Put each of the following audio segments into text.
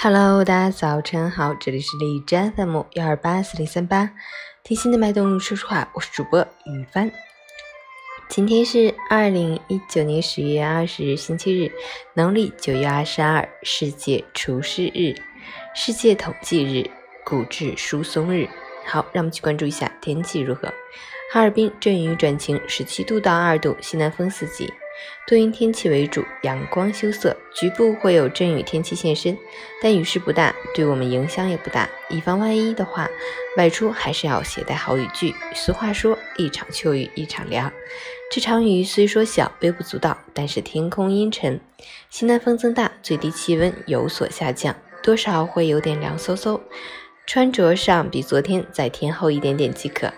Hello，大家早晨好，这里是荔枝 FM 幺二八四零三八，贴心的脉动说说话，我是主播雨帆。今天是二零一九年十月二十日，星期日，农历九月二十二，世界除夕日，世界统计日，骨质疏松日。好，让我们去关注一下天气如何。哈尔滨阵雨转晴，十七度到二度，西南风四级。多云天气为主，阳光羞涩，局部会有阵雨天气现身，但雨势不大，对我们影响也不大。以防万一的话，外出还是要携带好雨具。俗话说，一场秋雨一场凉。这场雨虽说小，微不足道，但是天空阴沉，西南风增大，最低气温有所下降，多少会有点凉飕飕。穿着上比昨天再添厚一点点即可。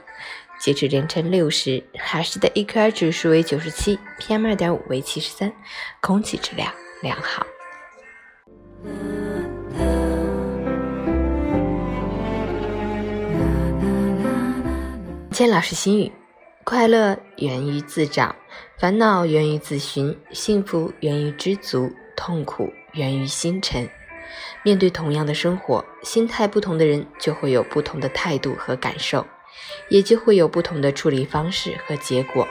截至凌晨六时，哈市的 AQI 指数为九十七，PM 二点五为七十三，空气质量良好。千老师心语：快乐源于自找，烦恼源于自寻，幸福源于知足，痛苦源于心沉。面对同样的生活，心态不同的人就会有不同的态度和感受。也就会有不同的处理方式和结果。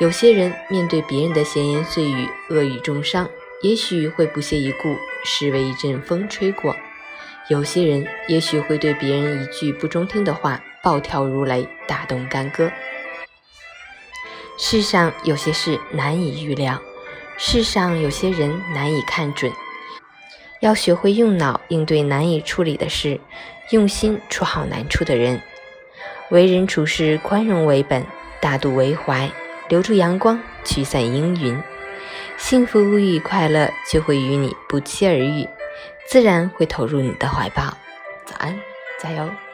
有些人面对别人的闲言碎语、恶语重伤，也许会不屑一顾，视为一阵风吹过；有些人也许会对别人一句不中听的话暴跳如雷，大动干戈。世上有些事难以预料，世上有些人难以看准，要学会用脑应对难以处理的事，用心处好难处的人。为人处事，宽容为本，大度为怀，留住阳光，驱散阴云，幸福与快乐就会与你不期而遇，自然会投入你的怀抱。早安，加油！